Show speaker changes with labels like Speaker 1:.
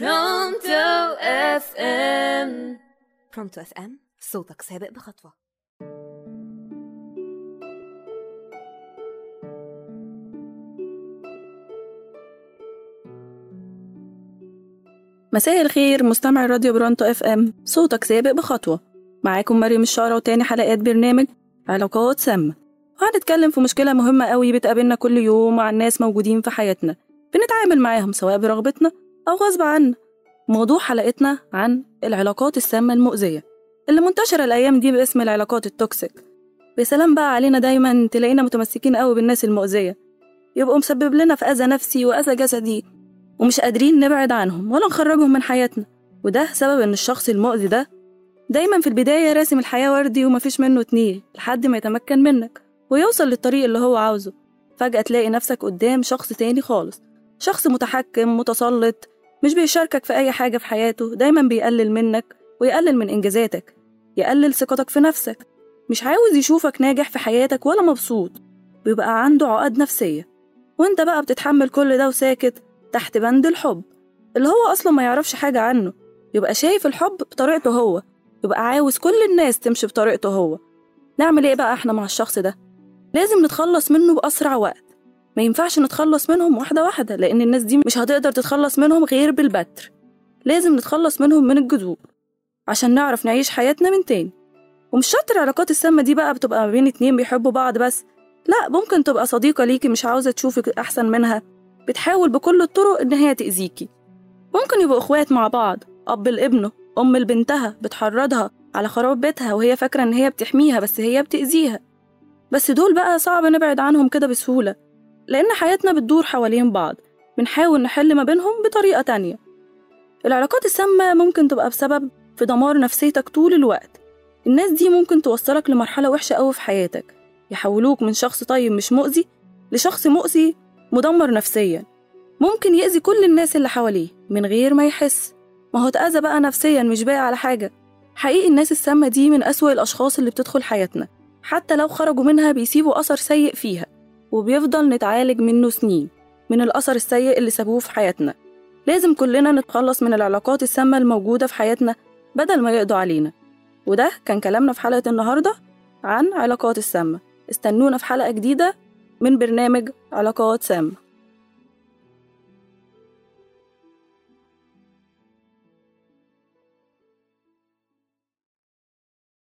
Speaker 1: Pronto
Speaker 2: FM Pronto FM صوتك سابق بخطوة.
Speaker 3: مساء الخير مستمع راديو Pronto FM صوتك سابق بخطوة. معاكم مريم الشقرة وتاني حلقات برنامج علاقات سامة. وهنتكلم في مشكلة مهمة قوي بتقابلنا كل يوم مع الناس موجودين في حياتنا. بنتعامل معاهم سواء برغبتنا أو غصب عنا. موضوع حلقتنا عن العلاقات السامة المؤذية اللي منتشرة الأيام دي باسم العلاقات التوكسيك. بسلام بقى علينا دايما تلاقينا متمسكين قوي بالناس المؤذية. يبقوا مسبب لنا في أذى نفسي وأذى جسدي ومش قادرين نبعد عنهم ولا نخرجهم من حياتنا. وده سبب إن الشخص المؤذي ده دايما في البداية راسم الحياة وردي ومفيش منه اتنين لحد ما يتمكن منك ويوصل للطريق اللي هو عاوزه. فجأة تلاقي نفسك قدام شخص تاني خالص. شخص متحكم متسلط مش بيشاركك في أي حاجة في حياته دايما بيقلل منك ويقلل من إنجازاتك يقلل ثقتك في نفسك. مش عاوز يشوفك ناجح في حياتك ولا مبسوط بيبقى عنده عقد نفسية. وأنت بقى بتتحمل كل ده وساكت تحت بند الحب. اللي هو أصلا ما يعرفش حاجة عنه. يبقى شايف الحب بطريقته هو. يبقى عاوز كل الناس تمشي بطريقته هو. نعمل إيه بقى إحنا مع الشخص ده؟ لازم نتخلص منه بأسرع وقت. ما ينفعش نتخلص منهم واحدة واحدة لأن الناس دي مش هتقدر تتخلص منهم غير بالبتر. لازم نتخلص منهم من الجذور عشان نعرف نعيش حياتنا من تاني. ومش شرط العلاقات السامة دي بقى بتبقى ما بين اتنين بيحبوا بعض بس لا ممكن تبقى صديقة ليكي مش عاوزة تشوفك أحسن منها بتحاول بكل الطرق إن هي تأذيكي. ممكن يبقوا إخوات مع بعض أب لابنه أم لبنتها بتحرضها على خراب بيتها وهي فاكرة إن هي بتحميها بس هي بتأذيها. بس دول بقى صعب نبعد عنهم كده بسهولة. لأن حياتنا بتدور حوالين بعض بنحاول نحل ما بينهم بطريقة تانية. العلاقات السامة ممكن تبقى بسبب في دمار نفسيتك طول الوقت. الناس دي ممكن توصلك لمرحلة وحشة أوي في حياتك. يحولوك من شخص طيب مش مؤذي لشخص مؤذي مدمر نفسيا. ممكن يأذي كل الناس اللي حواليه من غير ما يحس. ما هو اتأذى بقى نفسيا مش باقي على حاجة. حقيقي الناس السامة دي من أسوأ الأشخاص اللي بتدخل حياتنا. حتى لو خرجوا منها بيسيبوا أثر سيء فيها. وبيفضل نتعالج منه سنين من الأثر السيء اللي سابوه في حياتنا. لازم كلنا نتخلص من العلاقات السامة الموجودة في حياتنا بدل ما يقضوا علينا. وده كان كلامنا في حلقة النهاردة عن علاقات السامة. استنونا في حلقة جديدة من برنامج علاقات سامة.